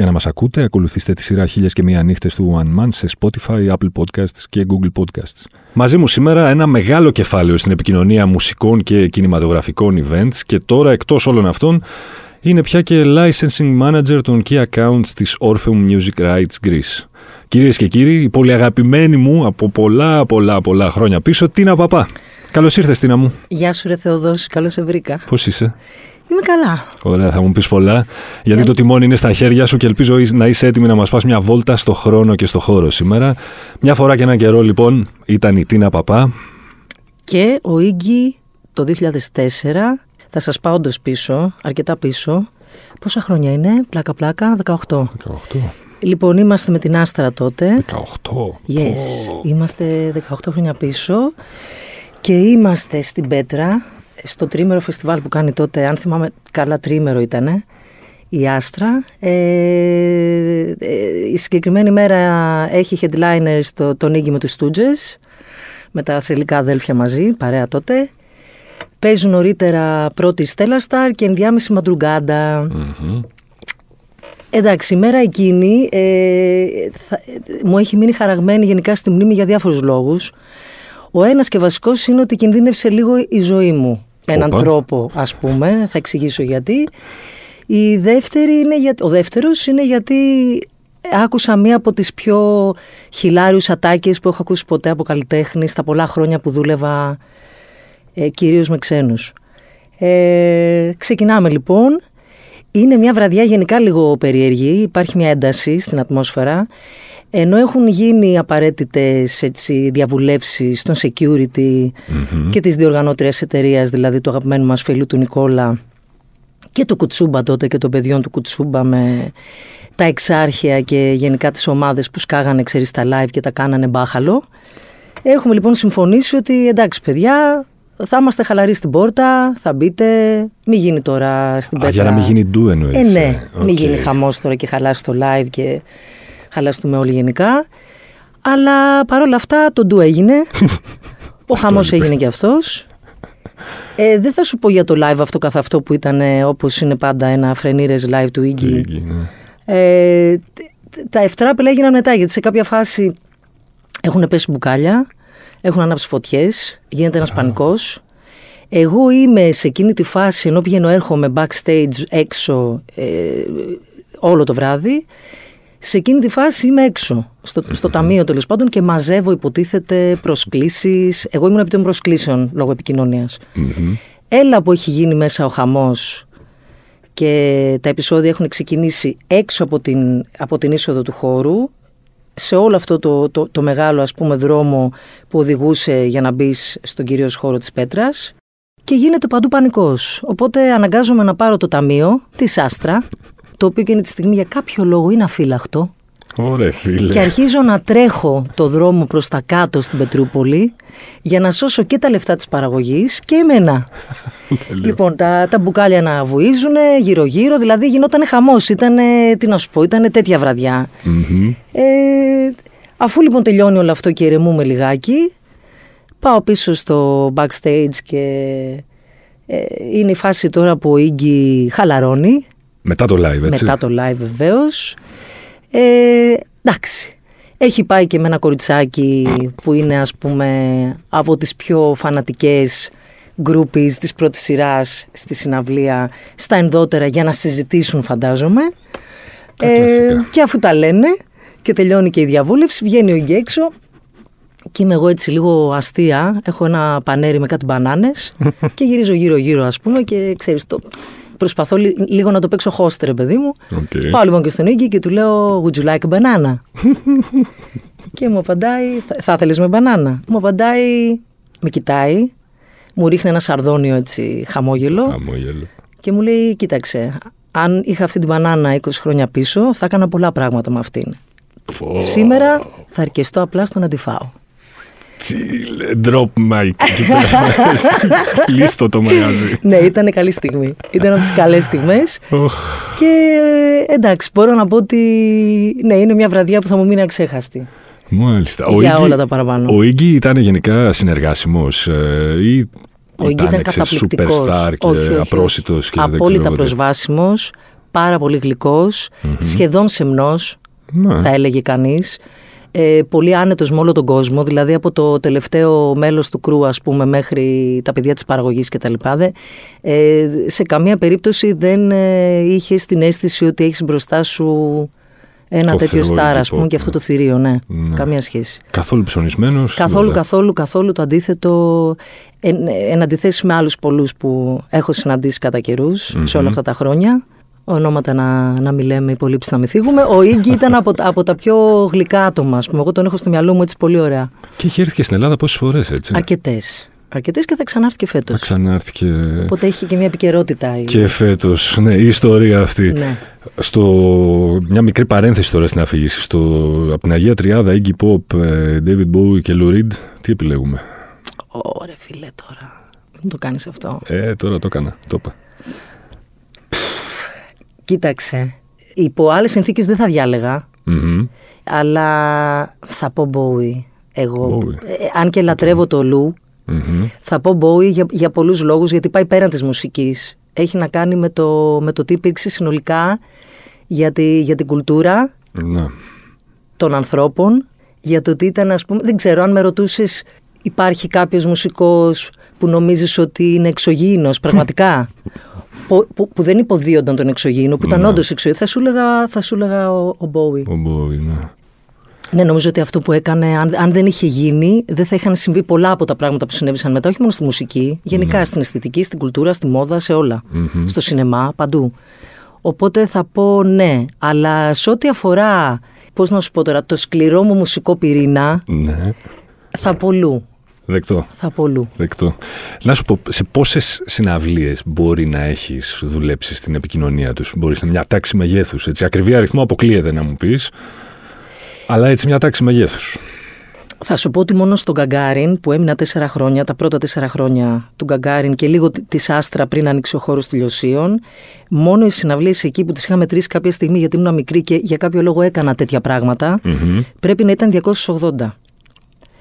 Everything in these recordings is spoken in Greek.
Για να μας ακούτε, ακολουθήστε τη σειρά Χίλιες και Μία Νύχτες του One Man σε Spotify, Apple Podcasts και Google Podcasts. Μαζί μου σήμερα ένα μεγάλο κεφάλαιο στην επικοινωνία μουσικών και κινηματογραφικών events και τώρα εκτός όλων αυτών είναι πια και licensing manager των key accounts της Orpheum Music Rights Greece. Κυρίες και κύριοι, η πολύ αγαπημένη μου από πολλά πολλά πολλά χρόνια πίσω, Τίνα Παπά. Καλώς ήρθες Τίνα μου. Γεια σου ρε Θεοδόση, καλώς σε βρήκα. Πώς είσαι; Είμαι καλά. Ωραία, θα μου πεις πολλά, γιατί Για- το τιμόνι είναι στα χέρια σου και ελπίζω να είσαι έτοιμη να μας πας μια βόλτα στο χρόνο και στο χώρο σήμερα. Μια φορά και έναν καιρό λοιπόν ήταν η Τίνα Παπά. Και ο Ίγκη το 2004, θα σας πάω όντως πίσω, αρκετά πίσω. Πόσα χρόνια είναι, πλάκα πλάκα, 18. 18. Λοιπόν, είμαστε με την Άστρα τότε. 18. Yes, είμαστε 18 χρόνια πίσω και είμαστε στην Πέτρα, στο τρίμερο φεστιβάλ που κάνει τότε, αν θυμάμαι καλά τρίμερο ήτανε, η Άστρα. Ε, ε, η συγκεκριμένη μέρα έχει headliners το, τον Ίγκη με τους Στούτζες, με τα θρηλυκά αδέλφια μαζί, παρέα τότε. Παίζουν νωρίτερα πρώτη Στέλλα Σταρ και ενδιάμεση Μαντρουγκάντα. Μμμ. Εντάξει, η μέρα εκείνη ε, θα- ε, μου έχει μείνει χαραγμένη γενικά στη μνήμη για διάφορους λόγους. Ο ένας και βασικός είναι ότι κινδύνευσε λίγο η ζωή μου. Με έναν Όπα. τρόπο ας πούμε, θα εξηγήσω γιατί. Η δεύτερη είναι για, ο δεύτερος είναι γιατί άκουσα μία από τις πιο χιλάριους ατάκες που έχω ακούσει ποτέ από καλλιτέχνης στα πολλά χρόνια που δούλευα ε, κυρίως με ξένους. Ε, ξεκινάμε λοιπόν. Είναι μια βραδιά γενικά λίγο περίεργη, υπάρχει μια ένταση στην ατμόσφαιρα. Ενώ έχουν γίνει απαραίτητες έτσι, διαβουλεύσεις στον security και της διοργανώτριας εταιρεία, δηλαδή του αγαπημένου μας φίλου του Νικόλα και του Κουτσούμπα τότε και των παιδιών του Κουτσούμπα με τα Εξάρχεια και γενικά τις ομάδες που σκάγανε ξέρεις τα live και τα κάνανε μπάχαλο. Έχουμε λοιπόν συμφωνήσει ότι εντάξει παιδιά θα είμαστε χαλαροί στην πόρτα, θα μπείτε, μην γίνει τώρα στην Α, Πέτρα. για να μην γίνει ντου εννοείς. Ε, ναι, ε. μην Οκ. γίνει χαμός τώρα και χαλάσει το live και χαλαστούμε όλοι γενικά. Αλλά παρόλα αυτά το ντου έγινε. Ο χαμός έγινε και αυτός. Ε, δεν θα σου πω για το live αυτό καθ' αυτό που ήταν ε, όπως είναι πάντα ένα φρενήρες live του Iggy. Λίγη, ναι. Ε, τ- τ- τα ευτράπελα έγιναν μετά γιατί σε κάποια φάση έχουν πέσει μπουκάλια, έχουν ανάψει φωτιές, γίνεται ένας πανικός. Εγώ είμαι σε εκείνη τη φάση ενώ πηγαίνω έρχομαι backstage έξω ε, όλο το βράδυ. Σε εκείνη τη φάση είμαι έξω, στο, στο ταμείο τέλος πάντων και μαζεύω υποτίθεται προσκλήσεις. Εγώ ήμουν επί των προσκλήσεων λόγω επικοινωνίας. Μμμ. Έλα που έχει γίνει μέσα ο χαμός και τα επεισόδια έχουν ξεκινήσει έξω από την, από την είσοδο του χώρου σε όλο αυτό το, το, το μεγάλο ας πούμε δρόμο που οδηγούσε για να μπεις στον κυρίως χώρο της Πέτρας και γίνεται παντού πανικός. Οπότε αναγκάζομαι να πάρω το ταμείο της Άστρα το οποίο εκείνη τη στιγμή για κάποιο λόγο είναι αφύλακτο Ωραία φίλε. και αρχίζω να τρέχω το δρόμο προς τα κάτω στην Πετρούπολη για να σώσω και τα λεφτά της παραγωγής και εμένα. λοιπόν, τα, τα μπουκάλια να βουίζουν γύρω-γύρω, δηλαδή γινόταν χαμός, ήταν, τι να σου πω, ήταν τέτοια βραδιά. Μμμ. Ε, αφού λοιπόν τελειώνει όλο αυτό και ηρεμούμε λιγάκι, πάω πίσω στο backstage και ε, είναι η φάση τώρα που ο Ίγκη χαλαρώνει. Μετά το live, έτσι. Μετά το live βεβαίως. Ε, εντάξει. Έχει πάει και με ένα κοριτσάκι που είναι ας πούμε από τις πιο φανατικές groupies της πρώτης σειράς στη συναυλία στα ενδότερα για να συζητήσουν φαντάζομαι. Τα κλασικά. και αφού τα λένε και τελειώνει και η διαβούλευση βγαίνει ο Ίγκη έξω και είμαι εγώ έτσι λίγο αστεία. Έχω ένα πανέρι με κάτι μπανάνες και γυρίζω γύρω-γύρω ας πούμε και ξέρεις το... Προσπαθώ λι- λίγο να το παίξω hoster, παιδί μου. Οκ. Πάω λοιπόν και στον Ίγκη και του λέω Would you like a banana? και μου απαντάει Θα, θα ήθελες με μπανάνα; Μου απαντάει Με κοιτάει Μου ρίχνει ένα σαρδόνιο έτσι χαμόγελο Χαμόγελο. Και μου λέει κοίταξε Αν είχα αυτή την μπανάνα 20 χρόνια πίσω Θα έκανα πολλά πράγματα με αυτήν Πω. Σήμερα θα αρκεστώ απλά στο να τη φάω Drop mic. Λίστο το μαγαζί. ναι, ήταν καλή στιγμή. Ήταν από τις καλές στιγμές. και ε, εντάξει, μπορώ να πω ότι ναι, είναι μια βραδιά που θα μου μείνει αξέχαστη. Μάλιστα. Για όλα τα παραπάνω. Ο Ίγκη ήταν γενικά συνεργάσιμος ε, ή ο Ίγκη ήταν καταπληκτικός. Superstar και όχι, απρόσιτος και Απόλυτα προσβάσιμος, πάρα πολύ γλυκός, σχεδόν σεμνός, ναι. θα έλεγε κανείς ε, πολύ άνετος με όλο τον κόσμο, δηλαδή από το τελευταίο μέλος του κρού ας πούμε μέχρι τα παιδιά της παραγωγής και τα λοιπά, ε, σε καμία περίπτωση δεν ε, είχε την αίσθηση ότι έχεις μπροστά σου ένα τέτοιο στάρα, ας πούμε, και αυτό το θηρίο, ναι. ναι. Καμία σχέση. Καθόλου ψωνισμένος. Καθόλου, καθόλου, καθόλου το αντίθετο. Εν, εν αντιθέσει με άλλους πολλούς που έχω συναντήσει κατά καιρούς σε όλα αυτά τα χρόνια ονόματα να, να μην λέμε, υπολείψει να μην θίγουμε. Ο γκη ήταν από, από τα πιο γλυκά άτομα, ας πούμε. Εγώ τον έχω στο μυαλό μου έτσι πολύ ωραία. Και έχει έρθει και στην Ελλάδα πόσες φορές, έτσι. Αρκετές. Αρκετές και θα ξανάρθει και φέτος. Θα ξανάρθει και. Οπότε έχει και μια επικαιρότητα. Και φέτος, ναι, η ιστορία αυτή. Ναι. Στο... Μια μικρή παρένθεση τώρα στην αφήγηση. Στο... Από την Αγία Τριάδα, Iggy Pop, ε, David Bowie και Lou Reed, τι επιλέγουμε; Ωραία, φίλε, τώρα. Δεν το κάνεις αυτό. Ε, τώρα το έκανα. Το είπα. Κοίταξε. Υπό άλλες συνθήκες δεν θα διαλεγα Αλλά θα πω Bowie. Εγώ. Ε, αν και λατρεύω το Λου, θα πω Bowie για, για πολλούς λόγους, γιατί πάει πέραν της μουσικής. Έχει να κάνει με το, με το τι υπήρξε συνολικά για, τη, για την κουλτούρα ναι. των ανθρώπων, για το τι ήταν, ας πούμε, δεν ξέρω αν με ρωτούσες υπάρχει κάποιος μουσικός που νομίζεις ότι είναι εξωγήινος πραγματικά; Που, που, που δεν υποδίονταν τον εξωγήινο, που ήταν ναι. όντως εξωγήινο, θα σου έλεγα, θα σου έλεγα ο, ο Μπόουι. Ο Μπόουι, ναι. Ναι, νομίζω ότι αυτό που έκανε, αν, αν δεν είχε γίνει, δεν θα είχαν συμβεί πολλά από τα πράγματα που συνέβησαν μετά, όχι μόνο στη μουσική, γενικά ναι. στην αισθητική, στην κουλτούρα, στη μόδα, σε όλα. Mm-hmm. Στο σινεμά, παντού. Οπότε θα πω ναι, αλλά σε ό,τι αφορά, πώς να σου πω τώρα, το σκληρό μου μουσικό πυρήνα, ναι. θα πω λου. Δεκτό. Θα πολλού. Δεκτό. Να σου πω, σε πόσες συναυλίες μπορεί να έχεις δουλέψει στην επικοινωνία τους, Μπορείς να μια τάξη μεγέθους. Ακριβή αριθμό αποκλείεται να μου πεις. Αλλά έτσι μια τάξη μεγέθους. Θα σου πω ότι μόνο στον Γκαγκάριν που έμεινα τέσσερα χρόνια, τα πρώτα τέσσερα χρόνια του Γκαγκάριν και λίγο τη Άστρα πριν ανοίξει ο χώρος τηλεοσίων, μόνο οι συναυλίες εκεί που τις είχα μετρήσει κάποια στιγμή γιατί ήμουν μικρή και για κάποιο λόγο έκανα τέτοια πρέπει να ήταν 280.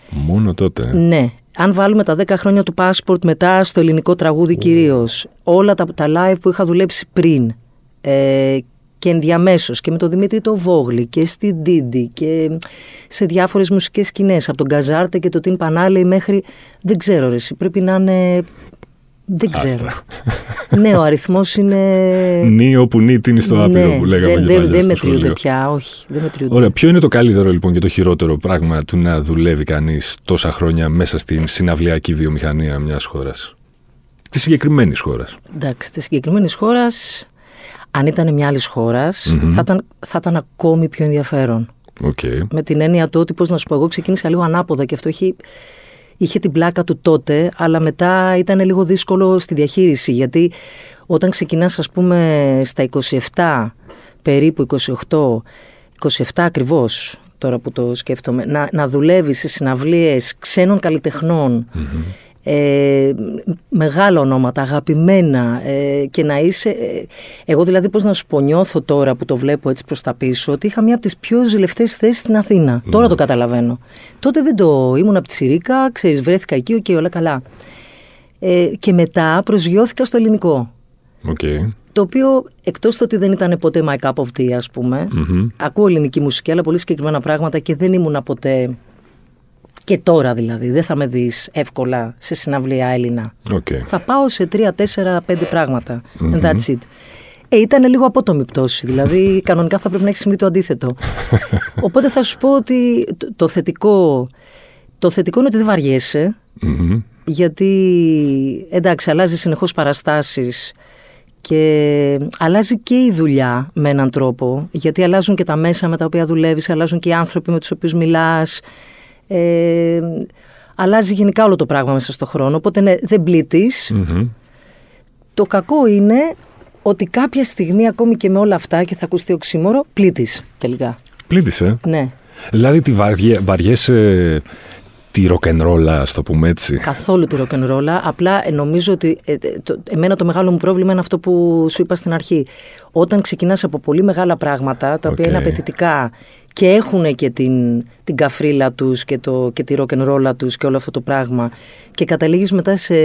Μόνο τότε. Ναι. Αν βάλουμε τα 10 χρόνια του passport μετά στο ελληνικό τραγούδι oh. κυρίως, όλα τα, τα live που είχα δουλέψει πριν ε, και ενδιαμέσως και με τον Δημήτρη το Βόγλη και στην Ντίντι και σε διάφορες μουσικές σκηνές από τον Καζάρτε και το Τιν Πανάλη μέχρι. Δεν ξέρω, ρε, πρέπει να είναι δεν ξέρω. ναι, ο αριθμός είναι. Νι όπου νι είναι στο άπειρο ναι, που λέγαμε Δεν δε, δε μετριούνται πια, όχι. Δεν μετριούνται. Ωραία. Ποιο είναι το καλύτερο λοιπόν και το χειρότερο πράγμα του να δουλεύει κανείς τόσα χρόνια μέσα στην συναυλιακή βιομηχανία μιας χώρας; Της συγκεκριμένης χώρας. Εντάξει, της συγκεκριμένης χώρας, αν ήταν μια άλλης χώρας, mm-hmm. θα, ήταν, θα ήταν ακόμη πιο ενδιαφέρον. Okay. Με την έννοια του ότι, πώς να σου πω, εγώ ξεκίνησα λίγο ανάποδα και αυτό έχει είχε την πλάκα του τότε, αλλά μετά ήταν λίγο δύσκολο στη διαχείριση, γιατί όταν ξεκινάς ας πούμε στα 27, περίπου 28, 27 ακριβώς, τώρα που το σκέφτομαι, να, να δουλεύεις σε συναυλίες ξένων ε, μεγάλα ονόματα, αγαπημένα ε, και να είσαι... Ε, εγώ δηλαδή πώς να σου πω νιώθω τώρα που το βλέπω έτσι προς τα πίσω ότι είχα μία από τις πιο ζηλευτές θέσεις στην Αθήνα. Τώρα το καταλαβαίνω. Τότε δεν το ήμουν από τη Σιρίκα, ξέρεις βρέθηκα εκεί, και όλα καλά. Ε, και μετά προσγειώθηκα στο ελληνικό. Okay. Το οποίο εκτός του ότι δεν ήταν ποτέ my cup of tea ας πούμε, ακούω ελληνική μουσική αλλά πολύ συγκεκριμένα πράγματα και δεν ήμουν ποτέ και τώρα δηλαδή, δεν θα με δεις εύκολα σε συναυλία Έλληνα. Okay. Θα πάω σε τρία, τέσσερα, πέντε πράγματα. Mm-hmm. And that's it. Ε, ήταν λίγο απότομη πτώση. Δηλαδή, κανονικά θα πρέπει να έχεις συμβεί το αντίθετο. Οπότε θα σου πω ότι το, θετικό, το θετικό είναι ότι δεν βαριέσαι. Mm-hmm. Γιατί εντάξει, αλλάζει συνεχώς παραστάσεις και αλλάζει και η δουλειά με έναν τρόπο. Γιατί αλλάζουν και τα μέσα με τα οποία δουλεύεις, αλλάζουν και οι άνθρωποι με τους οποίους μιλάς. Ε, αλλάζει γενικά όλο το πράγμα μέσα στον χρόνο, οπότε ναι, δεν πλήττει Το κακό είναι ότι κάποια στιγμή ακόμη και με όλα αυτά και θα ακουστεί οξύμωρο, πλήττεις τελικά. Πλήττεις, ε; Ναι. Δηλαδή τη βαριέ, βαριέσαι τη ροκενρόλα, ας το πούμε έτσι. Καθόλου τη ροκενρόλα. Απλά ε, νομίζω ότι ε, ε, το, εμένα το μεγάλο μου πρόβλημα είναι αυτό που σου είπα στην αρχή. Όταν ξεκινάς από πολύ μεγάλα πράγματα, τα οποία Οκ. είναι απαιτητικά και έχουν και την, την καφρίλα τους και, το, και τη ροκενρόλα τους και όλο αυτό το πράγμα, και καταλήγεις μετά σε.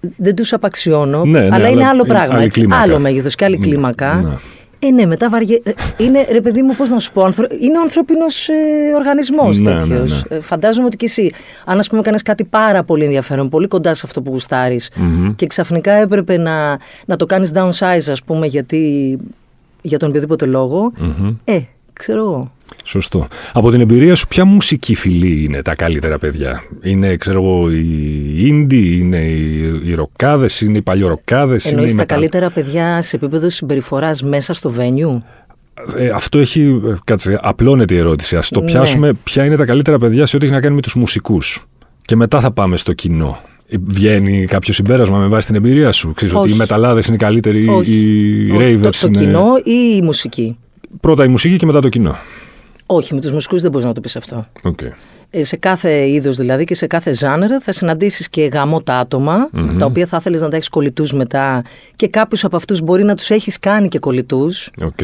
Δεν τους απαξιώνω, Ναι, ναι, αλλά, αλλά είναι άλλο είναι πράγμα. άλλη έτσι. κλίμακα. Άλλο μέγεθος και άλλη Ναι, κλίμακα. ναι. Ε, ναι, μετά βαριέ... ε, Είναι, ρε παιδί μου, πώς να σου πω, ανθρω... είναι ο ανθρώπινος ε, οργανισμός Ναι, τέτοιος. ναι, ναι. Ε, φαντάζομαι ότι και εσύ, αν ας πούμε κάνεις κάτι πάρα πολύ ενδιαφέρον, πολύ κοντά σε αυτό που γουστάρεις, και ξαφνικά έπρεπε να, να το κάνεις downsize, ας πούμε, γιατί, για τον οποιοδήποτε λόγο, ε, ξέρω εγώ. Σωστό. Από την εμπειρία σου, ποια μουσική φυλή είναι τα καλύτερα παιδιά; Είναι, ξέρω εγώ, οι indie, είναι οι, οι ροκάδες, είναι οι παλιοροκάδες. είναι Εννοείς οι τα μετα- καλύτερα παιδιά σε επίπεδο συμπεριφοράς μέσα στο venue; Ε, αυτό έχει. ε, Κάτσε, απλώνεται η ερώτηση. Α το Ναι. πιάσουμε. Ποια είναι τα καλύτερα παιδιά σε ό,τι έχει να κάνει με τους μουσικούς. Και μετά θα πάμε στο κοινό. Ε, Βγαίνει κάποιο συμπέρασμα με βάση την εμπειρία σου. Ξέρεις ότι οι Όχι. μεταλλάδες είναι οι καλύτεροι, Όχι. οι Ο- ravers το, το είναι. κοινό ή η μουσική; Πρώτα η μουσική και μετά το κοινό. Όχι, με τους μουσικούς δεν μπορείς να το πεις αυτό. Οκ. Ε, σε κάθε είδος δηλαδή και σε κάθε genre θα συναντήσεις και γαμώτα άτομα, τα οποία θα ήθελες να τα έχεις κολλητούς μετά και κάποιους από αυτούς μπορεί να τους έχεις κάνει και κολλητούς. Οκ.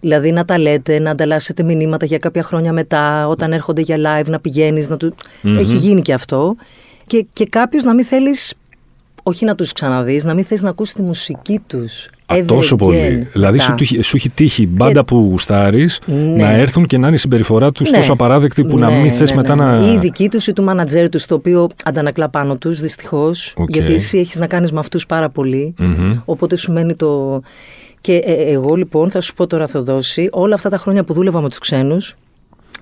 Δηλαδή να τα λέτε, να ανταλλάσσετε μηνύματα για κάποια χρόνια μετά, όταν έρχονται για live να πηγαίνεις, να του... Έχει γίνει και αυτό. Και, και κάποιους να μην θέλεις, όχι να τους ξαναδείς, να μην θέλεις να ακούσεις τη μουσική τους. Α, ever τόσο again πολύ. Δηλαδή μετά. σου, τύχει- σου έχει τύχει μπάντα που γουστάρεις Ναι. να έρθουν και να είναι η συμπεριφορά τους Ναι. τόσο απαράδεκτη που να Ναι, μην θες ναι, μετά ναι. να. Ή η δική τους ή του μάνατζέρ τους, το οποίο αντανακλά πάνω τους, δυστυχώς. Οκ. Γιατί εσύ έχεις να κάνεις με αυτούς πάρα πολύ. Μμμ. Οπότε σου μένει το. Και ε, ε, εγώ λοιπόν θα σου πω τώρα, Θοδόση, όλα αυτά τα χρόνια που δούλευα με τους ξένους,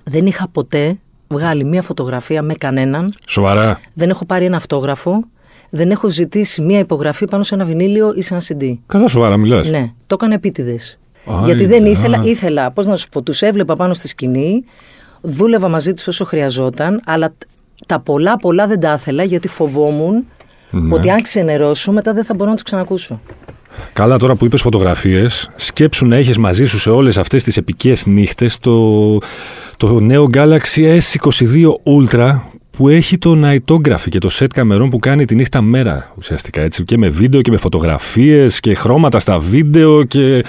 δεν είχα ποτέ βγάλει μία φωτογραφία με κανέναν. Σοβαρά. Δεν έχω πάρει ένα αυτόγραφο. Δεν έχω ζητήσει μία υπογραφή πάνω σε ένα βινίλιο ή σε ένα CD. Καλά, σοβαρά μιλάς. Ναι, το έκανα επίτηδες. Α, Γιατί δεν α. ήθελα, ήθελα, πώς να σου πω, τους έβλεπα πάνω στη σκηνή, δούλευα μαζί τους όσο χρειαζόταν, αλλά τ- τα πολλά πολλά δεν τα ήθελα γιατί φοβόμουν Ναι. ότι αν ξενερώσω μετά δεν θα μπορώ να τους ξανακούσω. Καλά, τώρα που είπες φωτογραφίες, σκέψου να έχεις μαζί σου σε όλες αυτές τις επικές νύχτες το, το νέο Galaxy S22 Ultra που έχει το nightography και το set καμερών που κάνει τη νύχτα μέρα ουσιαστικά έτσι και με βίντεο και με φωτογραφίες και χρώματα στα βίντεο και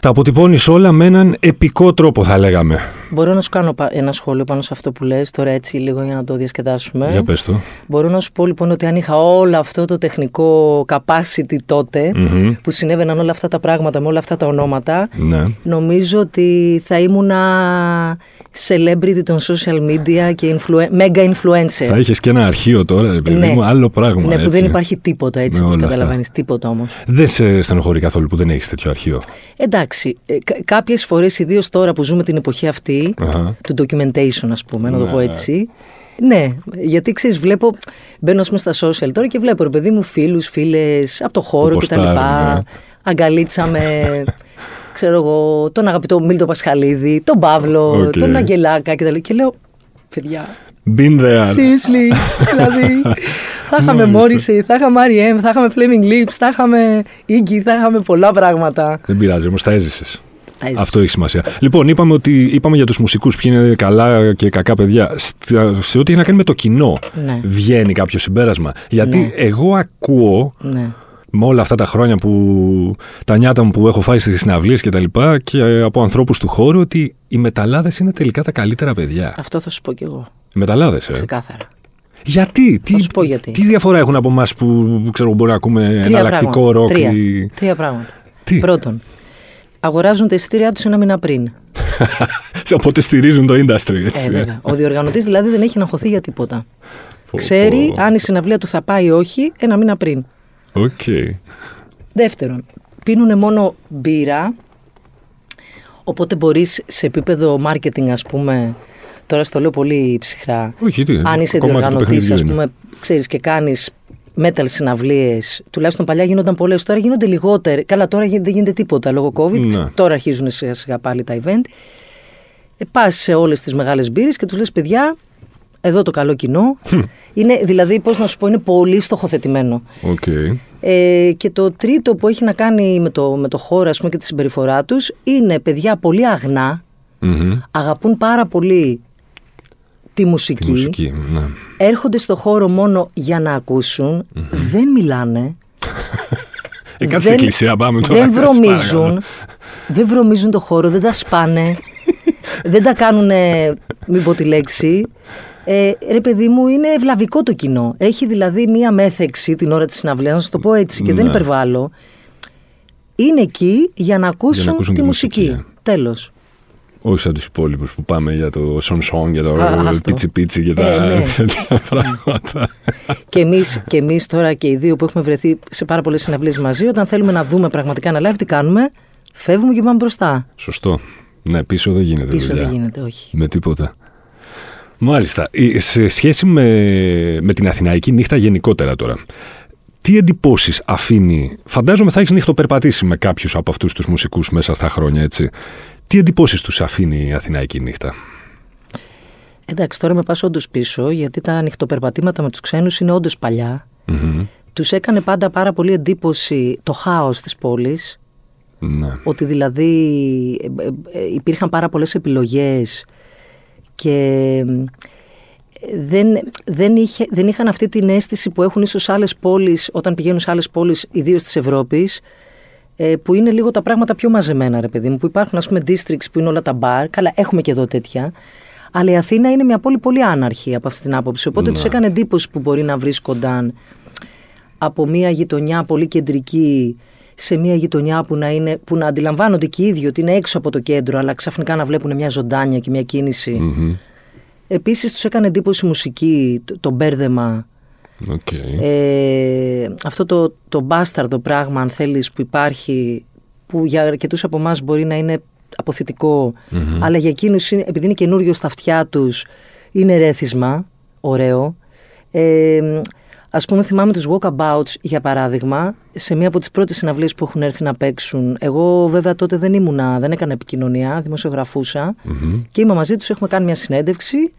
τα αποτυπώνεις όλα με έναν επικό τρόπο θα λέγαμε. Μπορώ να σου κάνω πα- ένα σχόλιο πάνω σε αυτό που λες τώρα έτσι λίγο για να το διασκεδάσουμε. Για πες το. Μπορώ να σου πω λοιπόν ότι αν είχα όλο αυτό το τεχνικό capacity τότε Μμμ. που συνέβαιναν όλα αυτά τα πράγματα με όλα αυτά τα ονόματα Ναι. Νομίζω ότι θα ήμουνα celebrity των social media και influen- mega influencer. Θα είχες και ένα αρχείο τώρα, επειδή Ναι. μου, άλλο πράγμα. ναι, που έτσι. δεν υπάρχει τίποτα έτσι Με όπως όλα αυτά. καταλαβαίνεις, τίποτα όμως. Δεν σε στενοχωρεί καθόλου που δεν έχεις τέτοιο αρχείο. Εντάξει, ε, κα- κάποιες φορές, ιδίως τώρα που ζούμε την εποχή αυτή, Αχα. του documentation ας πούμε, να το Ναι, πω ναι. έτσι, ναι, γιατί ξέρεις, βλέπω, μπαίνω ας πούμε στα social τώρα και βλέπω ρε παιδί μου φίλους, φίλες από το χώρο Που και τα ποστάρουν, λοιπά, ναι. αγκαλίτσα με, ξέρω εγώ, τον αγαπητό Μίλτο Πασχαλίδη, τον Παύλο, Οκ. τον Αγγελάκα και τα λοιπά. Και λέω, παιδιά, Been there. seriously, δηλαδή, θα είχαμε Μάλιστα. Morrissey, θα είχαμε R.E.M., θα είχαμε Flaming Lips, θα είχαμε Iggy, θα είχαμε πολλά πράγματα. Δεν πειράζει, όμως τα έζησες. Τα έζησα. Αυτό έχει σημασία. Λοιπόν, είπαμε, ότι, είπαμε για τους μουσικούς ποιοι είναι καλά και κακά παιδιά. Στα- Σε ό,τι έχει να κάνει με το κοινό, Ναι. βγαίνει κάποιο συμπέρασμα. Γιατί Ναι. εγώ ακούω Ναι. με όλα αυτά τα χρόνια που τα νιάτα μου που έχω φάει στις συναυλίες και τα λοιπά και από ανθρώπους του χώρου ότι οι μεταλλάδες είναι τελικά τα καλύτερα παιδιά. Αυτό θα σου πω κι εγώ, Οι μεταλλάδες, ε. ξεκάθαρα. Γιατί, τι, σου πω γιατί. τι διαφορά έχουν από εμάς που ξέρω, μπορεί να ακούμε Τρία εναλλακτικό πράγματα. ροκ. Τρία. ή- Τρία πράγματα. Τι, Πρώτον, αγοράζουν τα εισιτήριά τους ένα μήνα πριν. οπότε στηρίζουν το industry, έτσι. Ε, ε. βέβαια. Ο διοργανωτής δηλαδή δεν έχει να χωθεί για τίποτα. Πω, Ξέρει πω. αν η συναυλία του θα πάει ή όχι ένα μήνα πριν. Οκ. Δεύτερον, πίνουν μόνο μπύρα. Οπότε μπορείς σε επίπεδο marketing, ας πούμε. Τώρα στο λέω πολύ ψυχρά. Όχι, τι, αν είσαι κομμάτι του, διοργανωτής, παιχνιδιού ας είναι. πούμε, ξέρεις και κάνεις metal συναυλίες. Τουλάχιστον παλιά γίνονταν πολλές, τώρα γίνονται λιγότερες. Καλά, τώρα γι- δεν γίνεται τίποτα λόγω COVID. Ναι. Τώρα αρχίζουν σιγά σιγά πάλι τα event. Ε, Πας σε όλες τις μεγάλες μπύρες και τους λες: Παιδιά, εδώ το καλό κοινό. είναι, δηλαδή, πώς να σου πω, είναι πολύ στοχοθετημένο. Οκ. Ε, και το τρίτο που έχει να κάνει με το, με το χώρο ας πούμε, και τη συμπεριφορά τους είναι παιδιά πολύ αγνά, Μμμ. αγαπούν πάρα πολύ τη μουσική, Τη μουσική, ναι. έρχονται στο χώρο μόνο για να ακουσουν δεν μιλάνε, Ε, κάτσε εκκλησία, πάμε τώρα. δεν σε παρακαλώ. βρωμίζουν, δεν βρωμίζουν το χώρο, δεν τα σπάνε, δεν τα κάνουν, μην πω τη λέξη. Ε, ρε παιδί μου, είναι ευλαβικό το κοινό. Έχει δηλαδή μία μέθεξη την ώρα της συναυλίας, να σου το πω έτσι και δεν Ναι. υπερβάλλω. Είναι εκεί για να ακούσουν, ακούσουν τη, τη μουσική. μουσική, ε. Τέλος. Όχι σαν τους υπόλοιπους που πάμε για το σον σον, για το Α, άστο. πίτσι πίτσι και τα Ε, ναι. τέτοια πράγματα. και εμείς, και εμείς τώρα και οι δύο που έχουμε βρεθεί σε πάρα πολλές συναυλίες μαζί, όταν θέλουμε να δούμε πραγματικά ένα live, τι κάνουμε, φεύγουμε και πάμε μπροστά. Σωστό. Ναι, πίσω δεν γίνεται Πίσω δουλειά. δεν γίνεται, όχι. Με τίποτα. Μάλιστα. Ε, Σε σχέση με, με την Αθηναϊκή νύχτα γενικότερα τώρα, τι εντυπώσεις αφήνει; Φαντάζομαι θα έχεις νύχτοπερπατήσει με κάποιους από αυτούς τους μουσικούς μέσα στα χρόνια, έτσι. Τι εντυπώσεις τους αφήνει η Αθηναϊκή νύχτα; Εντάξει, τώρα με πας όντως πίσω, γιατί τα ανοιχτοπερπατήματα με τους ξένους είναι όντως παλιά. Μμμ. Τους έκανε πάντα πάρα πολύ εντύπωση το χάος της πόλης, Ναι. ότι δηλαδή ε, ε, ε, υπήρχαν πάρα πολλές επιλογές και ε, δεν, δεν, είχε, δεν είχαν αυτή την αίσθηση που έχουν ίσως άλλες πόλεις όταν πηγαίνουν σε άλλες πόλεις, ιδίως της Ευρώπης, ε, που είναι λίγο τα πράγματα πιο μαζεμένα, ρε παιδί μου, που υπάρχουν ας πούμε districts που είναι όλα τα μπαρ, καλά έχουμε και εδώ τέτοια, αλλά η Αθήνα είναι μια πόλη πολύ άναρχη από αυτή την άποψη, οπότε Ναι. τους έκανε εντύπωση που μπορεί να βρίσκονταν από μια γειτονιά πολύ κεντρική σε μια γειτονιά που να, είναι, που να αντιλαμβάνονται και οι ίδιοι ότι είναι έξω από το κέντρο, αλλά ξαφνικά να βλέπουν μια ζωντάνια και μια κίνηση. Μμμ. Επίσης τους έκανε εντύπωση η μουσική, το, το μπέρδεμα, Οκ. ε, αυτό το, το μπάσταρδο πράγμα αν θέλεις που υπάρχει, που για αρκετούς από εμάς μπορεί να είναι απωθητικό, αλλά για εκείνους είναι, επειδή είναι καινούριο στα αυτιά τους, είναι ερέθισμα, ωραίο. Ε, ας πούμε θυμάμαι τους Walkabouts για παράδειγμα, σε μία από τις πρώτες συναυλίες που έχουν έρθει να παίξουν. Εγώ βέβαια τότε δεν ήμουνα, δεν έκανα επικοινωνία, δημοσιογραφούσα και είμαι μαζί τους, έχουμε κάνει μια συνέντευξη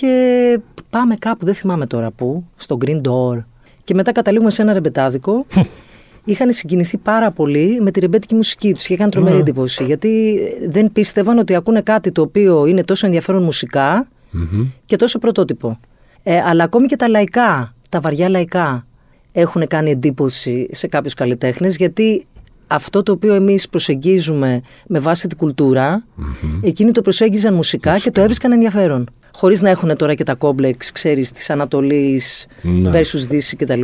και πάμε κάπου, δεν θυμάμαι τώρα πού, στο Green Door. Και μετά καταλήγουμε σε ένα ρεμπετάδικο. Είχαν συγκινηθεί πάρα πολύ με τη ρεμπέτικη μουσική τους και έκανε τρομερή εντύπωση. Γιατί δεν πίστευαν ότι ακούνε κάτι το οποίο είναι τόσο ενδιαφέρον μουσικά Μμμ. και τόσο πρωτότυπο. Ε, αλλά ακόμη και τα λαϊκά, τα βαριά λαϊκά, έχουν κάνει εντύπωση σε κάποιους καλλιτέχνες γιατί αυτό το οποίο εμείς προσεγγίζουμε με βάση την κουλτούρα εκείνοι το προσέγγιζαν μουσικά και το έβρισκαν ενδιαφέρον. Χωρίς να έχουν τώρα και τα κόμπλεξ, ξέρεις, της Ανατολής Ναι. versus Δύση κτλ.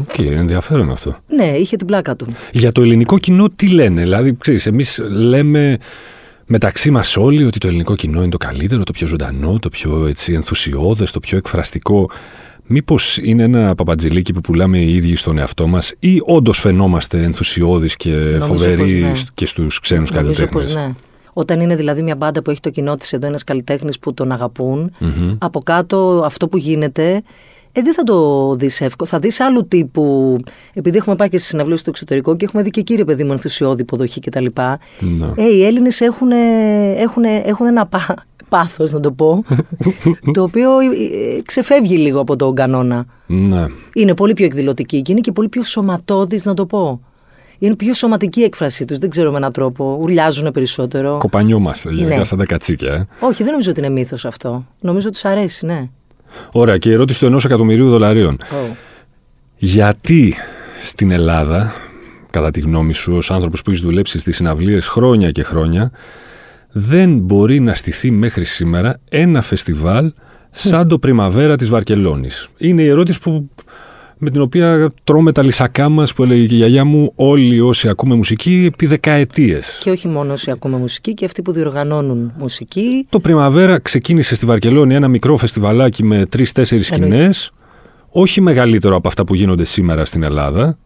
Οκ, ενδιαφέρον αυτό. Ναι, είχε την πλάκα του. Για το ελληνικό κοινό τι λένε, δηλαδή, ξέρεις, εμείς λέμε μεταξύ μας όλοι ότι το ελληνικό κοινό είναι το καλύτερο, το πιο ζωντανό, το πιο έτσι, ενθουσιώδες, το πιο εκφραστικό. Μήπως είναι ένα παπατζηλίκι που πουλάμε οι ίδιοι στον εαυτό μας ή όντως φαινόμαστε ενθουσιώδεις και Νομίζω φοβεροί πως ναι. και στους ξένους Νομίζω καλλιτέχνες; πως ναι. Όταν είναι δηλαδή μια μπάντα που έχει το κοινό της εδώ ένας καλλιτέχνης που τον αγαπούν, από κάτω αυτό που γίνεται, ε, δεν θα το δεις εύκολα. Θα δεις άλλου τύπου, επειδή έχουμε πάει και στις συναυλίες στο εξωτερικό και έχουμε δει και κύριε παιδί μου ενθουσιώδη υποδοχή κτλ. Ναι. Ε, οι Έλληνες έχουν, έχουν, έχουν ένα πά, πάθος να το πω, το οποίο ε, ξεφεύγει λίγο από τον κανόνα. Ναι. Είναι πολύ πιο εκδηλωτική και είναι και πολύ πιο σωματώδης να το πω. Είναι πιο σωματική η έκφρασή τους, δεν ξέρω με έναν τρόπο. Ουρλιάζουν περισσότερο. Κοπανιόμαστε γενικά Ναι. σαν τα κατσίκια. Ε. Όχι, δεν νομίζω ότι είναι μύθος αυτό. Νομίζω ότι τους αρέσει, ναι. Ωραία, και η ερώτηση του ενός εκατομμυρίου δολαρίων. Oh. Γιατί στην Ελλάδα, κατά τη γνώμη σου, ως άνθρωπος που έχεις δουλέψει στις συναυλίες χρόνια και χρόνια, δεν μπορεί να στηθεί μέχρι σήμερα ένα φεστιβάλ σαν το Πριμαβέρα της Βαρκελόνης. Είναι η ερώτηση που, με την οποία τρώμε τα λυσακά μας που έλεγε και η γιαγιά μου όλοι όσοι ακούμε μουσική επί δεκαετίες. Και όχι μόνο όσοι ακούμε μουσική και αυτοί που διοργανώνουν μουσική. Το Πριμαβέρα ξεκίνησε στη Βαρκελόνη ένα μικρό φεστιβαλάκι με τρει-τέσσερι Εννοείται. σκηνές, όχι μεγαλύτερο από αυτά που γίνονται σήμερα στην Ελλάδα.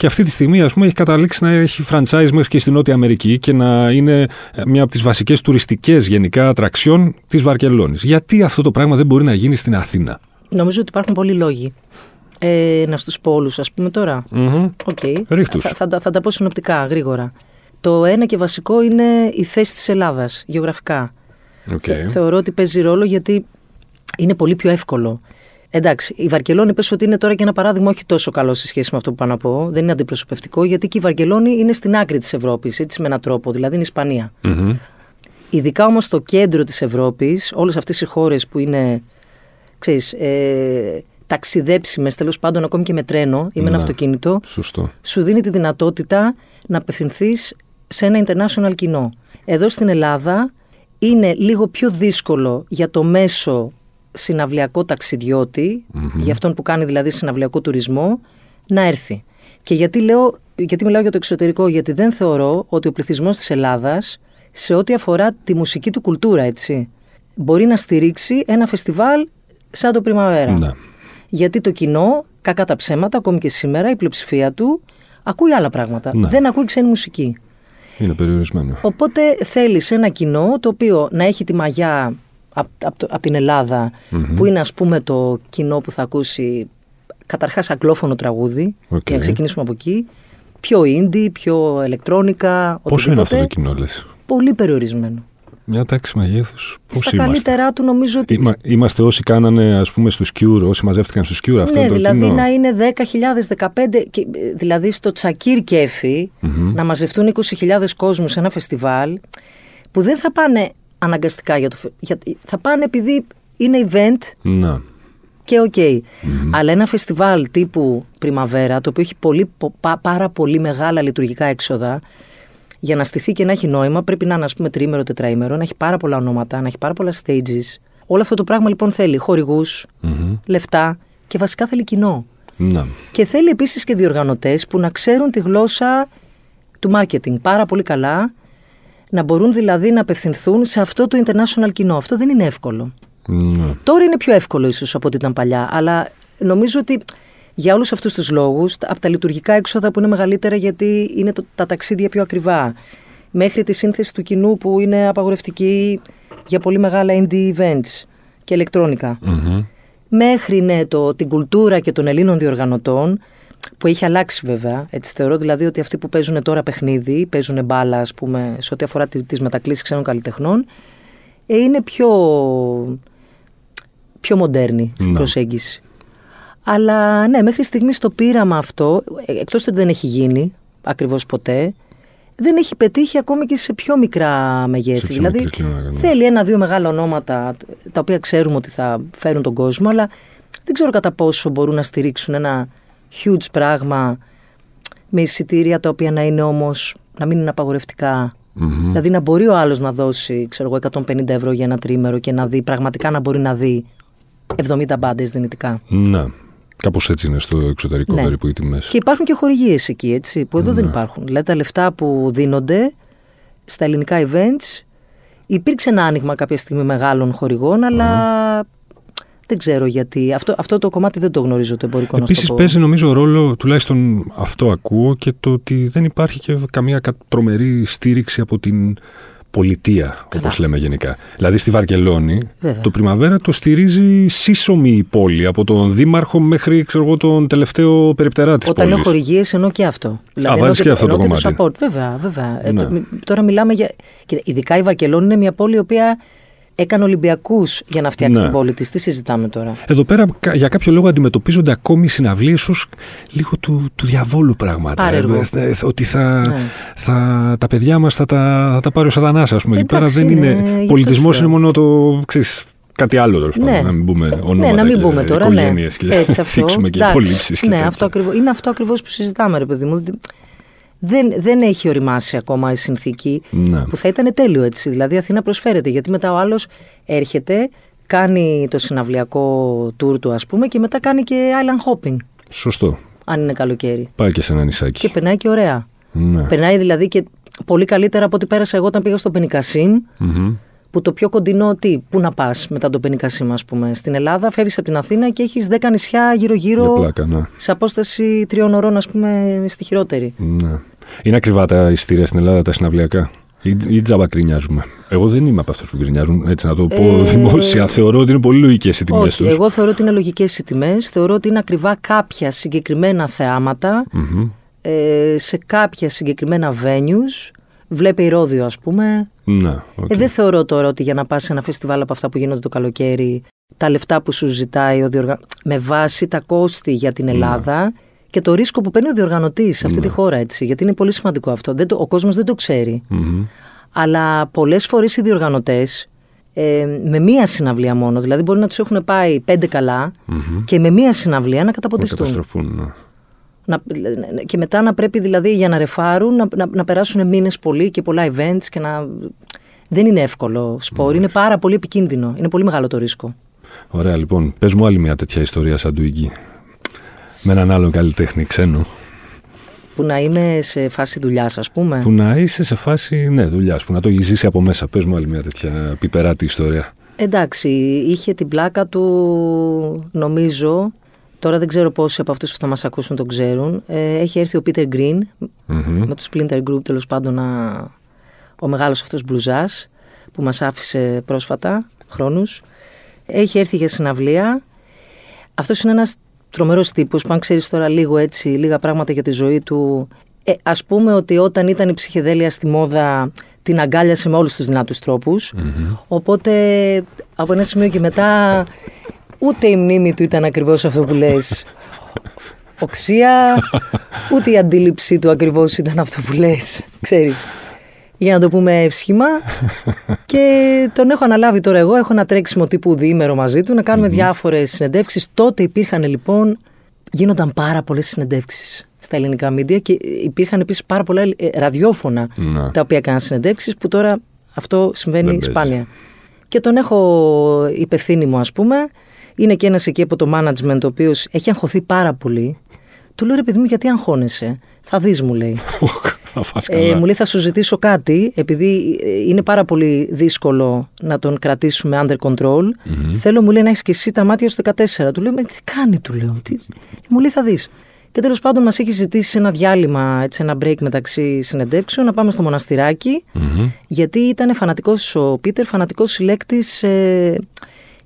Και αυτή τη στιγμή, ας πούμε, έχει καταλήξει να έχει franchise μέχρι και στη Νότια Αμερική και να είναι ε, μια από τις βασικές τουριστικές γενικά ατραξιών της Βαρκελόνης. Γιατί αυτό το πράγμα δεν μπορεί να γίνει στην Αθήνα; Νομίζω ότι υπάρχουν πολλοί λόγοι. Ε, να στους πω όλους, ας πούμε τώρα. Μμμ. Οκ. Ρίχ' τους. Θα, θα, τα- θα τα πω συνοπτικά, γρήγορα. Το ένα και βασικό είναι η θέση της Ελλάδας, γεωγραφικά. Οκ. Θε- θεωρώ ότι παίζει ρόλο γιατί είναι πολύ πιο εύκολο. Εντάξει, η Βαρκελόνη πες ότι είναι τώρα και ένα παράδειγμα όχι τόσο καλό σε σχέση με αυτό που πάω να πω. Δεν είναι αντιπροσωπευτικό γιατί και η Βαρκελόνη είναι στην άκρη της Ευρώπης, έτσι με έναν τρόπο, δηλαδή είναι η Ισπανία. Μμμ. Ειδικά όμως στο κέντρο της Ευρώπης, όλες αυτές οι χώρες που είναι, ξέρεις, ε, ταξιδέψιμες, τέλος πάντων ακόμη και με τρένο ή με ένα Ναι. αυτοκίνητο, Σωστό. σου δίνει τη δυνατότητα να απευθυνθείς σε ένα international κοινό. Εδώ στην Ελλάδα είναι λίγο πιο δύσκολο για το μέσο συναυλιακό ταξιδιώτη, για αυτόν που κάνει δηλαδή συναυλιακό τουρισμό, να έρθει. Και γιατί, λέω, γιατί μιλάω για το εξωτερικό, γιατί δεν θεωρώ ότι ο πληθυσμός της Ελλάδας, σε ό,τι αφορά τη μουσική του κουλτούρα, έτσι, μπορεί να στηρίξει ένα φεστιβάλ σαν το Primavera. Ναι. Γιατί το κοινό, κακά τα ψέματα, ακόμη και σήμερα, η πλειοψηφία του ακούει άλλα πράγματα. Ναι. Δεν ακούει ξένη μουσική. Είναι περιορισμένο. Οπότε θέλεις ένα κοινό το οποίο να έχει τη μαγιά από την Ελλάδα που είναι ας πούμε το κοινό που θα ακούσει καταρχάς αγγλόφωνο τραγούδι, Οκ. για να ξεκινήσουμε από εκεί, πιο indie, πιο electronica, Πόσο είναι αυτό το οτιδήποτε. κοινό, λες; Πολύ περιορισμένο. Μια τάξη μεγέθους. Πώς Στα είμαστε; καλύτερά του νομίζω ότι... Είμα- είμαστε όσοι κάνανε, ας πούμε, στο Cure, όσοι μαζεύτηκαν στο Cure. Αυτό ναι, είναι το δηλαδή κοινό; να είναι 10.000, 15, και, ε, δηλαδή στο τσακίρ κέφι να μαζευτούν 20.000 κόσμους σε ένα φεστιβάλ που δεν θα πάνε αναγκαστικά για το φε- για, θα πάνε επειδή είναι event Να. και οκ. Αλλά ένα φεστιβάλ τύπου Πριμαβέρα, το οποίο έχει πολύ, πο- πα- πάρα πολύ μεγάλα λειτουργικά έξοδα, για να στηθεί και να έχει νόημα, πρέπει να είναι ας πούμε τρίμερο, τετραήμερο, να έχει πάρα πολλά ονόματα, να έχει πάρα πολλά stages. Όλο αυτό το πράγμα λοιπόν θέλει χορηγούς, λεφτά και βασικά θέλει κοινό. Να. Και θέλει επίσης και διοργανωτές που να ξέρουν τη γλώσσα του marketing πάρα πολύ καλά, να μπορούν δηλαδή να απευθυνθούν σε αυτό το international κοινό. Αυτό δεν είναι εύκολο. Να. Τώρα είναι πιο εύκολο ίσως από ό,τι ήταν παλιά, αλλά νομίζω ότι για όλους αυτούς τους λόγους, από τα λειτουργικά έξοδα που είναι μεγαλύτερα γιατί είναι το- τα ταξίδια πιο ακριβά, μέχρι τη σύνθεση του κοινού που είναι απαγορευτική για πολύ μεγάλα indie events και ηλεκτρόνικα, Μμμ. μέχρι ναι, το, την κουλτούρα και των Ελλήνων διοργανωτών, που έχει αλλάξει βέβαια. Έτσι θεωρώ δηλαδή ότι αυτοί που παίζουν τώρα παιχνίδι, παίζουν μπάλα, ας πούμε, σε ό,τι αφορά τι- τις μετακλήσεις ξένων καλλιτεχνών, ε, είναι πιο, πιο μοντέρνη στην Ναι. προσέγγιση. Αλλά ναι, μέχρι στιγμής το πείραμα αυτό, ε, εκτός ότι δεν έχει γίνει ακριβώς ποτέ, δεν έχει πετύχει ακόμη και σε πιο μικρά μεγέθη. Σε πιο δηλαδή μικρή κλίμακα, ναι. θέλει ένα-δύο μεγάλα ονόματα τα οποία ξέρουμε ότι θα φέρουν τον κόσμο, αλλά δεν ξέρω κατά πόσο μπορούν να στηρίξουν ένα huge πράγμα με εισιτήρια τα οποία να είναι όμως, να μην είναι απαγορευτικά. Μμμ. Δηλαδή να μπορεί ο άλλος να δώσει, ξέρω εγώ, 150 ευρώ για ένα τρίμερο και να δει, πραγματικά να μπορεί να δει 70 μπάντες δυνητικά. Να. Κάπως έτσι είναι στο εξωτερικό Ναι. περίπου οι τιμές. Και υπάρχουν και χορηγίες εκεί, έτσι, που εδώ δεν Ναι. υπάρχουν. Δηλαδή τα λεφτά που δίνονται στα ελληνικά events, υπήρξε ένα άνοιγμα κάποια στιγμή μεγάλων χορηγών, αλλά δεν ξέρω γιατί. Αυτό, αυτό το κομμάτι δεν το γνωρίζω το εμπορικό να Επίσης στο πω. παίζει νομίζω ρόλο, τουλάχιστον αυτό ακούω, και το ότι δεν υπάρχει και καμία κα- τρομερή στήριξη από την πολιτεία, Καλά. όπω λέμε γενικά. Δηλαδή στη Βαρκελόνη, Βέβαια. το Πριμαβέρα το στηρίζει σύσσωμη η πόλη, από τον δήμαρχο μέχρι ξέρω εγώ, τον τελευταίο περιπτερά της Όταν πόλης. λέω χορηγίε, εννοώ και αυτό. Δηλαδή, βάζεις και αυτό το εννοώ κομμάτι. support. Βέβαια, βέβαια. Ε, Ναι. το- μι- τώρα μιλάμε για. Κοίτα, ειδικά η Βαρκελόνη είναι μια πόλη η οποία έκανε Ολυμπιακούς για να φτιάξει Ναι. την πόλη της. Τι συζητάμε τώρα; Εδώ πέρα κα- για κάποιο λόγο αντιμετωπίζονται ακόμη συναυλίες ως λίγο του, του διαβόλου πράγματα. Πάρεργο. Ε, ε, ότι θα, Ναι. θα, τα παιδιά μας θα τα, θα τα πάρει ο Σατανάς, ας πούμε. Εκεί πέρα Εντάξει, δεν είναι, είναι. γι' αυτό Πολιτισμός σου είναι λέω. μόνο το. Ξέρεις, κάτι άλλο τέλος Ναι. πάντων. Να μην πούμε ονόματα. ναι, να μην και πούμε τώρα. Ναι. οικογένειες και Έτσι αυτό. θίξουμε και Εντάξει. υπολείψει. Και ναι, τέτοια. αυτό ακριβώς, είναι αυτό ακριβώς που συζητάμε, ρε παιδί μου. Ότι Δεν, δεν έχει οριμάσει ακόμα η συνθήκη Ναι. που θα ήταν τέλειο έτσι. Δηλαδή η Αθήνα προσφέρεται. Γιατί μετά ο άλλος έρχεται, κάνει το συναυλιακό tour του, ας πούμε, και μετά κάνει και island hopping, Σωστό. αν είναι καλοκαίρι. Πάει και σε ένα νησάκι. Και περνάει και ωραία. Ναι. Περνάει δηλαδή και πολύ καλύτερα από ό,τι πέρασα εγώ όταν πήγα στο Πενικασίμ, Μμμ. Που το πιο κοντινό τι, πού να πας μετά το Πενικασίμ, ας πούμε. Στην Ελλάδα φεύγεις από την Αθήνα και έχεις 10 νησιά Για γύρω-γύρω πλάκα, ναι. σε απόσταση τριών ωρών, ας πούμε, στη χειρότερη. ναι. Είναι ακριβά τα εισιτήρια στην Ελλάδα, τα συναυλιακά; Ή, ή τζάμπα γκρινιάζουμε. Εγώ δεν είμαι από αυτούς που γκρινιάζουν, έτσι να το πω Ε, δημόσια. Θεωρώ ότι είναι πολύ λογικές οι τιμές Όχι, τους. εγώ θεωρώ ότι είναι λογικές οι τιμές. Θεωρώ ότι είναι ακριβά κάποια συγκεκριμένα θεάματα ε, σε κάποια συγκεκριμένα venues. Βλέπε Ηρώδιο, ας πούμε. Ναι, οκ. Ε, δεν θεωρώ τώρα ότι για να πας σε ένα φεστιβάλ από αυτά που γίνονται το καλοκαίρι, τα λεφτά που σου ζητάει ο διοργα... με βάση τα κόστη για την Ελλάδα και το ρίσκο που παίρνει ο διοργανωτής σε αυτή Ναι. τη χώρα, έτσι. Γιατί είναι πολύ σημαντικό αυτό. Δεν το, ο κόσμος δεν το ξέρει. Μμμ. Αλλά πολλές φορές οι διοργανωτές ε, με μία συναυλία μόνο, δηλαδή μπορεί να τους έχουν πάει πέντε καλά και με μία συναυλία να καταποντιστούν. Καταστροφούν. ναι. Να, και μετά να πρέπει δηλαδή για να ρεφάρουν να, να, να περάσουν μήνες πολύ και πολλά events και να... Δεν είναι εύκολο σπορ, είναι πάρα πολύ επικίνδυνο, είναι πολύ μεγάλο το ρίσκο. Ωραία, λοιπόν. Πες μου άλλη μια τέτοια ιστορία σαν του Ίγκη. Με έναν άλλον καλλιτέχνη ξένο. Που να είμαι σε φάση δουλειάς, ας πούμε. Που να είσαι σε φάση ναι, δουλειάς, που να το έχεις ζήσει από μέσα. Πες μου άλλη μια τέτοια πιπεράτη ιστορία. Εντάξει, είχε την πλάκα του, νομίζω, τώρα δεν ξέρω πόσοι από αυτούς που θα μας ακούσουν τον ξέρουν, ε, έχει έρθει ο Peter Green, με το Splinter Group τέλος πάντων, α, ο μεγάλος αυτός μπλουζάς, που μας άφησε πρόσφατα χρόνους. Έχει έρθει για συναυλία. Αυτός είναι ένας τρομερός τύπος που αν ξέρεις τώρα λίγο έτσι, λίγα πράγματα για τη ζωή του, ε, ας πούμε ότι όταν ήταν η ψυχεδέλεια στη μόδα την αγκάλιασε με όλους τους δυνατούς τρόπους. Οπότε από ένα σημείο και μετά ούτε η μνήμη του ήταν ακριβώς αυτό που λες οξία, ούτε η αντίληψή του ακριβώς ήταν αυτό που λες, ξέρεις. Για να το πούμε εύσχημα. και τον έχω αναλάβει τώρα εγώ. Έχω ένα τρέξιμο τύπου διήμερο μαζί του να κάνουμε διάφορες συνεντεύξεις. Τότε υπήρχαν λοιπόν, γίνονταν πάρα πολλές συνεντεύξεις στα ελληνικά μίντια και υπήρχαν επίσης πάρα πολλά ε, ραδιόφωνα Ναι. τα οποία έκαναν συνεντεύξεις που τώρα αυτό συμβαίνει Δεν παίζει. σπάνια. Και τον έχω υπευθύνη μου ας πούμε. Είναι και ένας εκεί από το management ο οποίος έχει αγχωθεί πάρα πολύ. Του λέω ρε παιδί μου γιατί αγχώνεσαι; Θα δεις μου λέει. Θα φας Ε, καλά. μου λέει θα σου ζητήσω κάτι επειδή ε, είναι πάρα πολύ δύσκολο να τον κρατήσουμε under control. Θέλω μου λέει να έχεις και εσύ τα μάτια στο 14. Του λέω «Μα τι κάνει του λέω. Τι... Μου λέει θα δεις. Και τέλος πάντων μας έχει ζητήσει ένα διάλειμμα, έτσι, ένα break μεταξύ συνεντεύξεων να πάμε στο μοναστηράκι Μμμ. γιατί ήταν φανατικός ο Πίτερ, φανατικός συλλέκτης ε,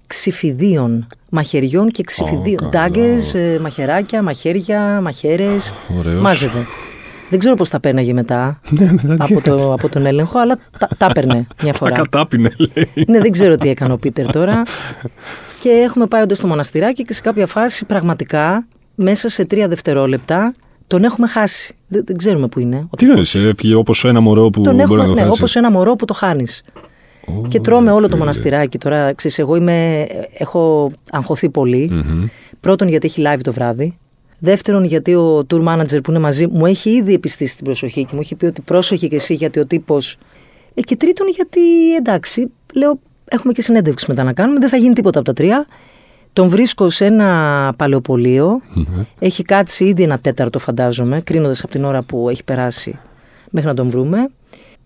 ξυφιδίων, μαχαιριών και ξυφιδίων. καλό. Daggers, ε, μαχαιράκια, μαχαίρια, μαχαίρες. Ωραίος. Μάζευε. Δεν ξέρω πώς τα πέρναγε μετά Ναι, μετά τι από, το, από τον έλεγχο, αλλά τα, τα έπαιρνε μια φορά. Ακατάπινε, λέει. ναι, δεν ξέρω τι έκανε ο Πίτερ τώρα. και έχουμε πάει όντως στο μοναστηράκι και σε κάποια φάση πραγματικά μέσα σε τρία δευτερόλεπτα τον έχουμε χάσει. Δεν, δεν ξέρουμε που είναι. ο Τι τύπος. νοείς, έφυγε όπως ένα μωρό που Τον μπορεί έχουμε, να το ναι, χάσει. όπως ένα μωρό που το χάνεις. Ω, Και τρώμε όλο το φίλε. μοναστηράκι τώρα. Ξέρεις, εγώ είμαι, έχω αγχωθεί πολύ. Μμμ. Πρώτον, γιατί έχει live το βράδυ. Δεύτερον, γιατί ο tour manager που είναι μαζί μου έχει ήδη επιστήσει την προσοχή και μου έχει πει ότι πρόσεχε και εσύ γιατί ο τύπο. Ε, και τρίτον, γιατί εντάξει, λέω, έχουμε και συνέντευξη μετά να κάνουμε, δεν θα γίνει τίποτα από τα τρία. Τον βρίσκω σε ένα παλαιοπολείο. Ναι. Έχει κάτσει ήδη ένα τέταρτο, φαντάζομαι, κρίνοντας από την ώρα που έχει περάσει μέχρι να τον βρούμε.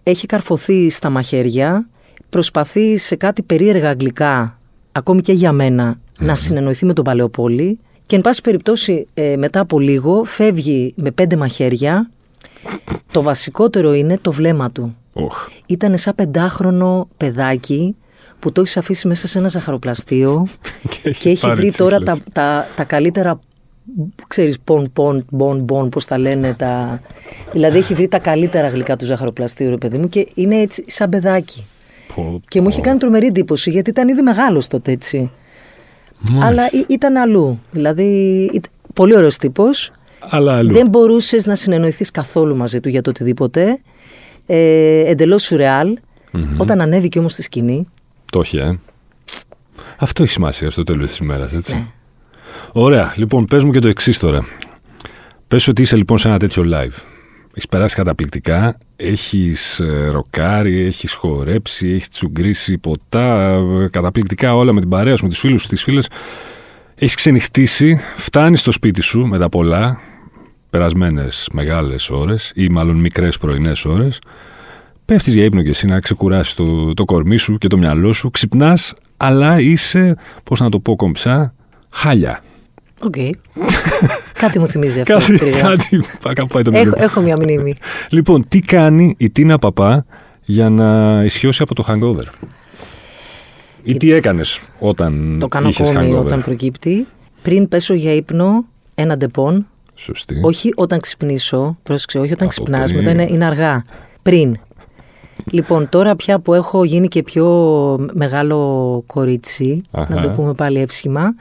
Έχει καρφωθεί στα μαχαίρια. Προσπαθεί σε κάτι περίεργα αγγλικά, ακόμη και για μένα, να συνεννοηθεί με τον Παλαιοπόλη. Και εν πάση περιπτώσει, ε, μετά από λίγο, φεύγει με πέντε μαχαίρια. Το βασικότερο είναι το βλέμμα του. Οχ. Ήταν σαν πεντάχρονο παιδάκι που το έχεις αφήσει μέσα σε ένα ζαχαροπλαστείο και έχει πάρει βρει τώρα τα, τσίχλες. τα, τα καλύτερα ξέρεις, πον, πον, μπον, μπον, πώς τα λένε τα... δηλαδή έχει βρει τα καλύτερα γλυκά του ζαχαροπλαστείου, ρε παιδί μου, και είναι έτσι σαν παιδάκι. Πω, Και μου είχε κάνει τρομερή εντύπωση, γιατί ήταν ήδη μεγάλος τότε, έτσι. Αλλά ή- ήταν αλλού. Δηλαδή, ήταν πολύ ωραίος τύπος. Αλλά αλλού. Δεν μπορούσες να συνεννοηθείς καθόλου μαζί του για το οτιδήποτε. Ε, εντελώς σουρεάλ. Όταν ανέβηκε όμως στη σκηνή, Το έχει, ε. Αυτό έχει σημασία στο τέλος της ημέρας, έτσι. Ναι. Ωραία. Λοιπόν, πες μου και το εξής τώρα. Πες ότι είσαι λοιπόν σε ένα τέτοιο live. Έχεις περάσει καταπληκτικά. Έχεις ροκάρει, έχεις χορέψει, έχεις τσουγκρίσει ποτά. ε, Καταπληκτικά όλα με την παρέα σου, με τους φίλους σου, τις φίλες. Έχεις ξενυχτήσει. Φτάνεις στο σπίτι σου μετά πολλά περασμένες μεγάλες ώρες ή μάλλον μικρές πρωινές ώρες. Πέφτεις για ύπνο και εσύ να ξεκουράσεις το, το κορμί σου και το μυαλό σου. Ξυπνάς, αλλά είσαι, πώς να το πω κομψά, χάλια. οκ. Κάτι μου θυμίζει αυτό. Κάτι, που περιγράφεις. κάτι, κάπου πάει το μυαλό. έχω, έχω μια μνήμη. Λοιπόν, τι κάνει η Τίνα Παπά για να ισιώσει από το hangover; Ή τι έκανες όταν Το κάνω είχες ακόμη hangover; όταν προκύπτει. Πριν πέσω για ύπνο, ένα Depon. Σωστή. Όχι όταν ξυπνήσω. Πρόσεξε, όχι όταν Από ξυπνάς, πριν. μετά είναι, είναι αργά. Πριν. Λοιπόν, τώρα πια που έχω γίνει και πιο μεγάλο κορίτσι, Αχα. να το πούμε πάλι εύσχημα,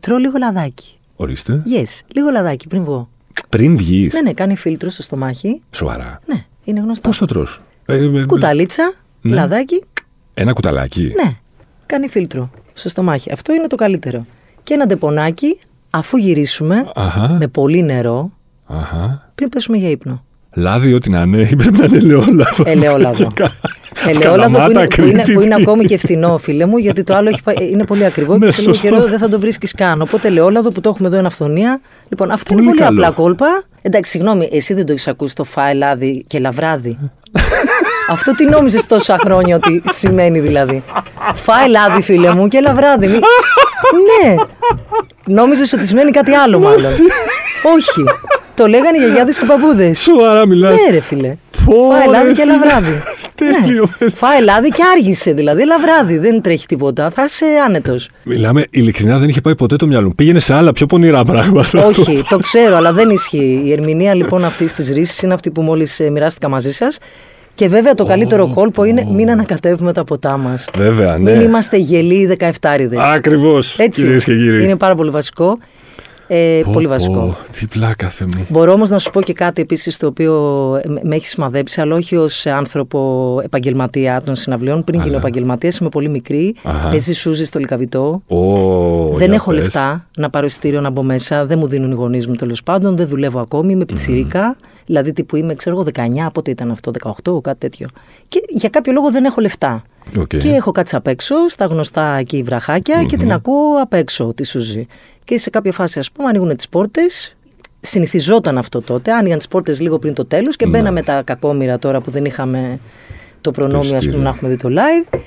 τρώω λίγο λαδάκι. Ορίστε. Yes, λίγο λαδάκι πριν βγω. Πριν βγεις. Ναι, ναι, κάνει φίλτρο στο στομάχι. Σοβαρά. Ναι, είναι γνωστό. Πώς το τρως; Ε, ε, ε, Κουταλίτσα, Ναι. λαδάκι, Ένα κουταλάκι. ναι, κάνει φίλτρο στο στομάχι. Αυτό είναι το καλύτερο. Και ένα ντεπονάκι, αφού γυρίσουμε, Αχα. με πολύ νερό, Αχα. πριν πέσουμε για ύπνο. Λάδι, ό,τι να είναι, ή πρέπει να είναι ελαιόλαδο. Ελαιόλαδο. Και κα- Ελαιόλαδο που είναι, Καλαμάτα, που, είναι, Κρήτη. που είναι ακόμη και φτηνό, φίλε μου, γιατί το άλλο έχει, πάει- είναι πολύ ακριβό και Ναι, σε λίγο σωστό. καιρό δεν θα το βρίσκεις καν. Οπότε ελαιόλαδο που το έχουμε εδώ είναι αυθονία. Λοιπόν, αυτό είναι Πολύ πολύ καλό. απλά κόλπα. Εντάξει, συγγνώμη, εσύ δεν το έχεις ακούσει το φάι λάδι και λαβράδι. Αυτό τι νόμιζες τόσα χρόνια ότι σημαίνει δηλαδή. Φάι λάδι, φίλε μου, και λαβράδι. Μη- ναι. Νόμιζες ότι σημαίνει κάτι άλλο, μάλλον. Όχι. Το λέγανε οι γιαγιάδες και παππούδες. Σοβαρά μιλάς. Ναι, ρε φίλε. Πω, Φάε ρε, λάδι και φίλε. λαβράδι. Τέλειο. Ναι. Φάε λάδι και άργησε δηλαδή. Λαβράδι. Δεν τρέχει τίποτα. Θα είσαι άνετος. Μιλάμε, ειλικρινά δεν είχε πάει ποτέ το μυαλό μου. Πήγαινε σε άλλα πιο πονηρά πράγματα. Όχι, το ξέρω, αλλά δεν ισχύει. Η ερμηνεία λοιπόν αυτής της ρίσης είναι αυτή που μόλις μοιράστηκα μαζί σας. Και βέβαια το καλύτερο κόλπο είναι μην ανακατεύουμε τα ποτά μας. Βέβαια, ναι. Μην είμαστε γελοί 17 Ακριβώς. Έτσι. Κυρίες και κύριοι. Είναι πάρα πολύ βασικό. Ε, Πω, πολύ πω, βασικό. Τι πλάκα, Θεέ μου. Μπορώ όμως να σου πω και κάτι επίσης το οποίο με- με έχει σημαδέψει, αλλά όχι ως άνθρωπο επαγγελματία των συναυλιών. Πριν γίνω επαγγελματίας, είμαι πολύ μικρή. Αχα. Παίζει σούζι στο λικαβιτό. Ω, δεν για έχω πες. λεφτά να πάρω εισιτήριο να μπω μέσα. Δεν μου δίνουν οι γονείς μου τέλος πάντων. Δεν δουλεύω ακόμη. Είμαι πιτσιρίκα. Δηλαδή, τύπου είμαι, ξέρω εγώ, 19, πότε ήταν αυτό, 18, κάτι τέτοιο. Και για κάποιο λόγο δεν έχω λεφτά. Οκ. Και έχω κάτσει απ' έξω, στα γνωστά εκεί βραχάκια και την ακούω απ' έξω τη Siouxsie. Και σε κάποια φάση, ας πούμε, ανοίγουν τις πόρτες. Συνηθιζόταν αυτό τότε. Άνοιγαν τις πόρτες λίγο πριν το τέλος και μπαίναμε τα κακόμοιρα τώρα που δεν είχαμε το προνόμιο, ας πούμε, ειστήριο. να έχουμε δει το live.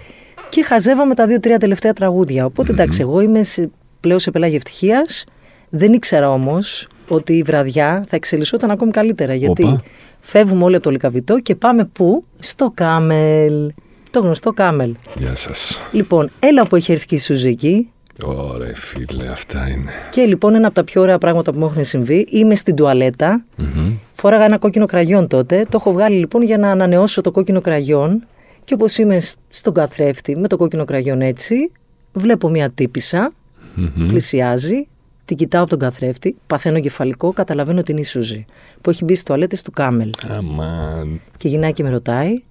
Και χαζεύαμε τα δύο-τρία τελευταία τραγούδια. Οπότε εντάξει, εγώ είμαι σε, πλέον σε πελάγη ευτυχίας. Δεν ήξερα όμως ότι η βραδιά θα εξελισσόταν ακόμη καλύτερα. Γιατί Όπα. φεύγουμε όλοι από το Λικαβιτό και πάμε πού; Στο Κάμελ. Το γνωστό Κάμελ. Γεια σας. Λοιπόν, έλα που έχει έρθει και η Σουζική. Ωραία, φίλε, αυτά είναι. Και λοιπόν, ένα από τα πιο ωραία πράγματα που μου έχουν συμβεί, είμαι στην τουαλέτα. Μμμ. Φόραγα ένα κόκκινο κραγιόν τότε. Το έχω βγάλει λοιπόν για να ανανεώσω το κόκκινο κραγιόν. Και όπως είμαι σ- στον καθρέφτη με το κόκκινο κραγιόν έτσι, βλέπω μια τύπησα, Μμμ. πλησιάζει, την κοιτάω από τον καθρέφτη, παθαίνω κεφαλικό, καταλαβαίνω ότι είναι η Σούζη. Που έχει μπει στις τουαλέτες του Κάμελ. Αμάν. Και η γυναίκα με ρωτάει,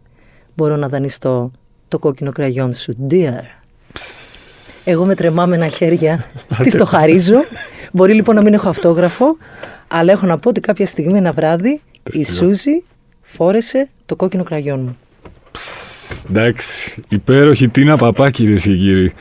μπορώ να δανειστώ το κόκκινο κραγιόν σου, dear; Εγώ με τρεμάμενα χέρια τη το χαρίζω. Μπορεί λοιπόν να μην έχω αυτόγραφο, αλλά έχω να πω ότι κάποια στιγμή ένα βράδυ η Σούζη φόρεσε το κόκκινο κραγιόν μου. Εντάξει. Υπέροχη Τίνα Παπά, κυρίε και κύριοι.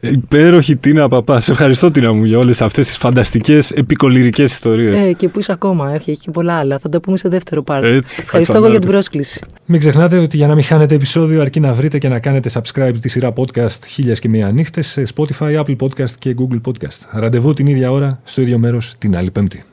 Υπέροχη Τίνα Παπά. Σε ευχαριστώ, Τίνα μου, για όλες αυτές τις φανταστικές επικολυρικές ιστορίες. Ε, και πού είσαι ακόμα, έχει, έχει και πολλά άλλα. Θα τα πούμε σε δεύτερο πάρτι. Έτσι, Ευχαριστώ θα εγώ για την ξανάρθω. πρόσκληση. Μην ξεχνάτε ότι για να μην χάνετε επεισόδιο αρκεί να βρείτε και να κάνετε subscribe τη σειρά podcast χίλιας και μία νύχτες σε Spotify, Apple Podcast και Google Podcast. Ραντεβού την ίδια ώρα, στο ίδιο μέρος, την άλλη πέμπτη.